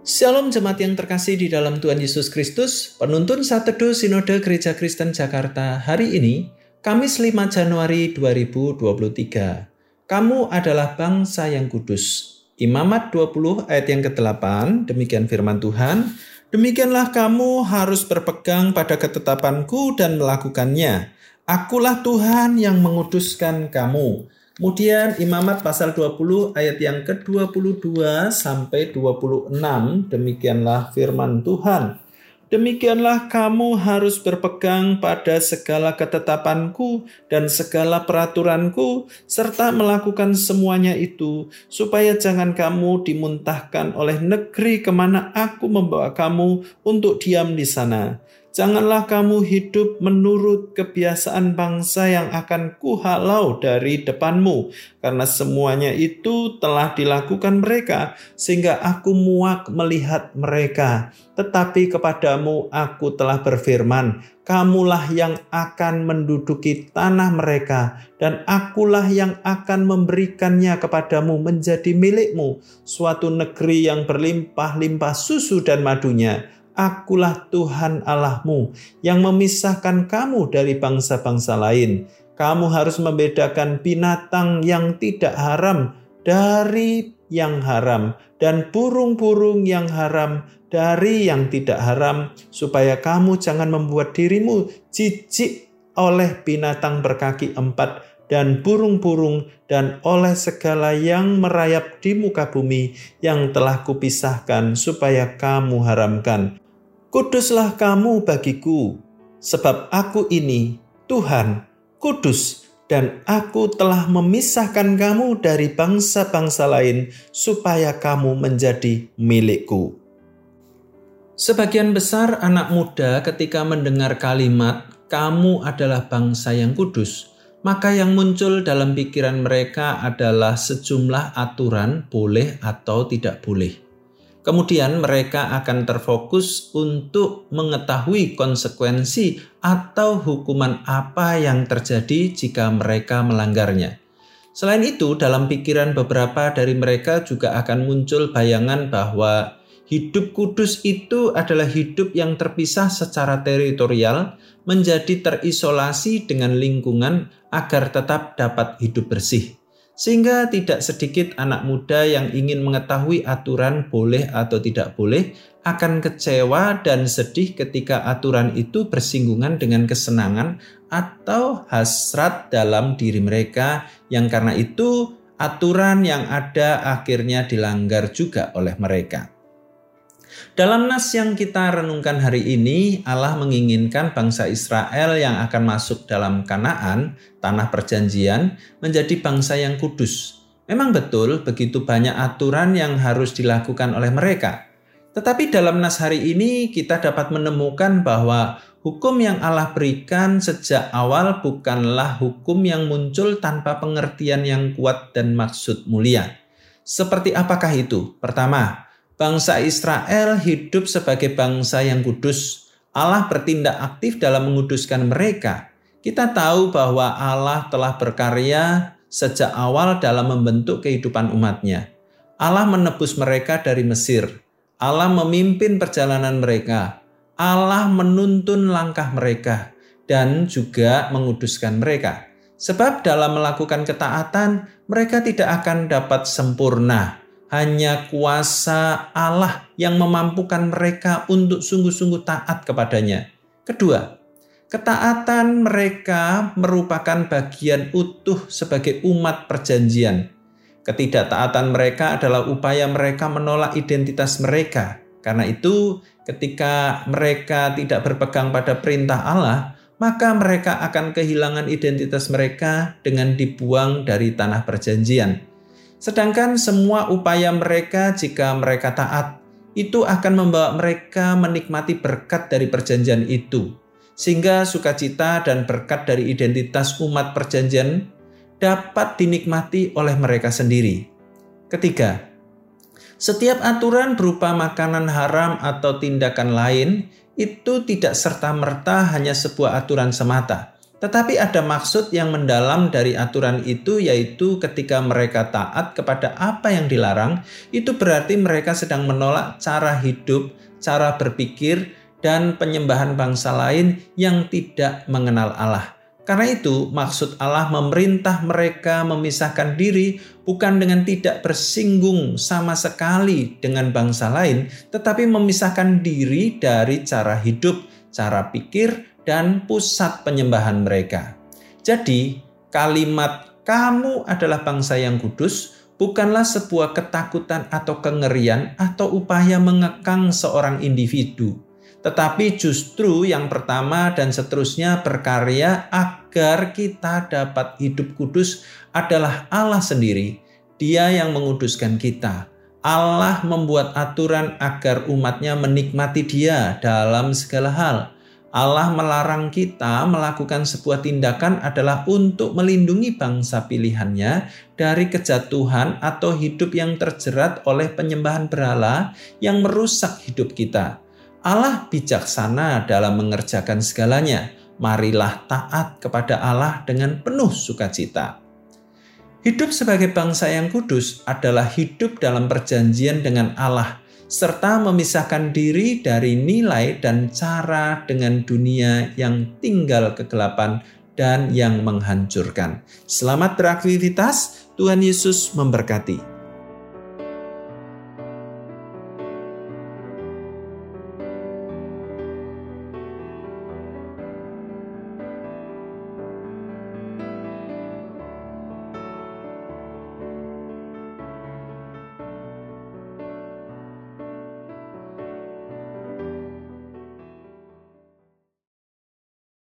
Shalom jemaat yang terkasih di dalam Tuhan Yesus Kristus, penuntun saat teduh Sinode Gereja Kristen Jakarta hari ini, Kamis 5 Januari 2023. Kamu adalah bangsa yang kudus. Imamat 20 ayat yang ke-8, demikian firman Tuhan, Demikianlah kamu harus berpegang pada ketetapanku dan melakukannya. Akulah Tuhan yang menguduskan kamu. Kemudian Imamat pasal 20 ayat yang ke-22 sampai 26 demikianlah firman Tuhan. Demikianlah kamu harus berpegang pada segala ketetapanku dan segala peraturanku, serta melakukan semuanya itu, supaya jangan kamu dimuntahkan oleh negeri ke mana aku membawa kamu untuk diam di sana Janganlah kamu hidup menurut kebiasaan bangsa yang akan kuhalau dari depanmu, karena semuanya itu telah dilakukan mereka, sehingga aku muak melihat mereka. Tetapi kepadamu aku telah berfirman, kamulah yang akan menduduki tanah mereka, dan akulah yang akan memberikannya kepadamu menjadi milikmu, suatu negeri yang berlimpah-limpah susu dan madunya Akulah Tuhan Allahmu yang memisahkan kamu dari bangsa-bangsa lain. Kamu harus membedakan binatang yang tidak haram dari yang haram dan burung-burung yang haram dari yang tidak haram supaya kamu jangan membuat dirimu jijik oleh binatang berkaki empat dan burung-burung dan oleh segala yang merayap di muka bumi yang telah kupisahkan supaya kamu haramkan. Kuduslah kamu bagiku, sebab aku ini Tuhan, kudus, dan aku telah memisahkan kamu dari bangsa-bangsa lain, supaya kamu menjadi milikku. Sebagian besar anak muda ketika mendengar kalimat "kamu adalah bangsa yang kudus", maka yang muncul dalam pikiran mereka adalah sejumlah aturan boleh atau tidak boleh. Kemudian mereka akan terfokus untuk mengetahui konsekuensi atau hukuman apa yang terjadi jika mereka melanggarnya. Selain itu, dalam pikiran beberapa dari mereka juga akan muncul bayangan bahwa hidup kudus itu adalah hidup yang terpisah secara teritorial, menjadi terisolasi dengan lingkungan agar tetap dapat hidup bersih sehingga tidak sedikit anak muda yang ingin mengetahui aturan boleh atau tidak boleh akan kecewa dan sedih ketika aturan itu bersinggungan dengan kesenangan atau hasrat dalam diri mereka yang karena itu aturan yang ada akhirnya dilanggar juga oleh mereka. Dalam nas yang kita renungkan hari ini, Allah menginginkan bangsa Israel yang akan masuk dalam Kanaan, tanah perjanjian, menjadi bangsa yang kudus. Memang betul, begitu banyak aturan yang harus dilakukan oleh mereka. Tetapi dalam nas hari ini, kita dapat menemukan bahwa hukum yang Allah berikan sejak awal bukanlah hukum yang muncul tanpa pengertian yang kuat dan maksud mulia. Seperti apakah itu? Pertama, bangsa Israel hidup sebagai bangsa yang kudus. Allah bertindak aktif dalam menguduskan mereka. Kita tahu bahwa Allah telah berkarya sejak awal dalam membentuk kehidupan umatnya. Allah menebus mereka dari Mesir. Allah memimpin perjalanan mereka. Allah menuntun langkah mereka dan juga menguduskan mereka. Sebab dalam melakukan ketaatan, mereka tidak akan dapat sempurna hanya kuasa Allah yang memampukan mereka untuk sungguh-sungguh taat kepadanya. Kedua, ketaatan mereka merupakan bagian utuh sebagai umat perjanjian. Ketidaktaatan mereka adalah upaya mereka menolak identitas mereka. Karena itu, ketika mereka tidak berpegang pada perintah Allah, maka mereka akan kehilangan identitas mereka dengan dibuang dari tanah perjanjian. Sedangkan semua upaya mereka jika mereka taat itu akan membawa mereka menikmati berkat dari perjanjian itu. Sehingga sukacita dan berkat dari identitas umat perjanjian dapat dinikmati oleh mereka sendiri. Ketiga, setiap aturan berupa makanan haram atau tindakan lain itu tidak serta-merta hanya sebuah aturan semata, Tetapi ada maksud yang mendalam dari aturan itu yaitu ketika mereka taat kepada apa yang dilarang, itu berarti mereka sedang menolak cara hidup, cara berpikir, dan penyembahan bangsa lain yang tidak mengenal Allah. Karena itu, maksud Allah memerintah mereka memisahkan diri bukan dengan tidak bersinggung sama sekali dengan bangsa lain, tetapi memisahkan diri dari cara hidup, cara pikir, dan pusat penyembahan mereka. Jadi, kalimat "kamu adalah bangsa yang kudus" bukanlah sebuah ketakutan atau kengerian atau upaya mengekang seorang individu, tetapi justru yang pertama dan seterusnya berkarya agar kita dapat hidup kudus adalah Allah sendiri. Dia yang menguduskan kita. Allah membuat aturan agar umatnya menikmati dia dalam segala hal. Allah melarang kita melakukan sebuah tindakan adalah untuk melindungi bangsa pilihannya dari kejatuhan atau hidup yang terjerat oleh penyembahan berhala yang merusak hidup kita. Allah bijaksana dalam mengerjakan segalanya. Marilah taat kepada Allah dengan penuh sukacita. Hidup sebagai bangsa yang kudus adalah hidup dalam perjanjian dengan Allah serta memisahkan diri dari nilai dan cara dengan dunia yang tinggal kegelapan dan yang menghancurkan. Selamat beraktivitas, Tuhan Yesus memberkati.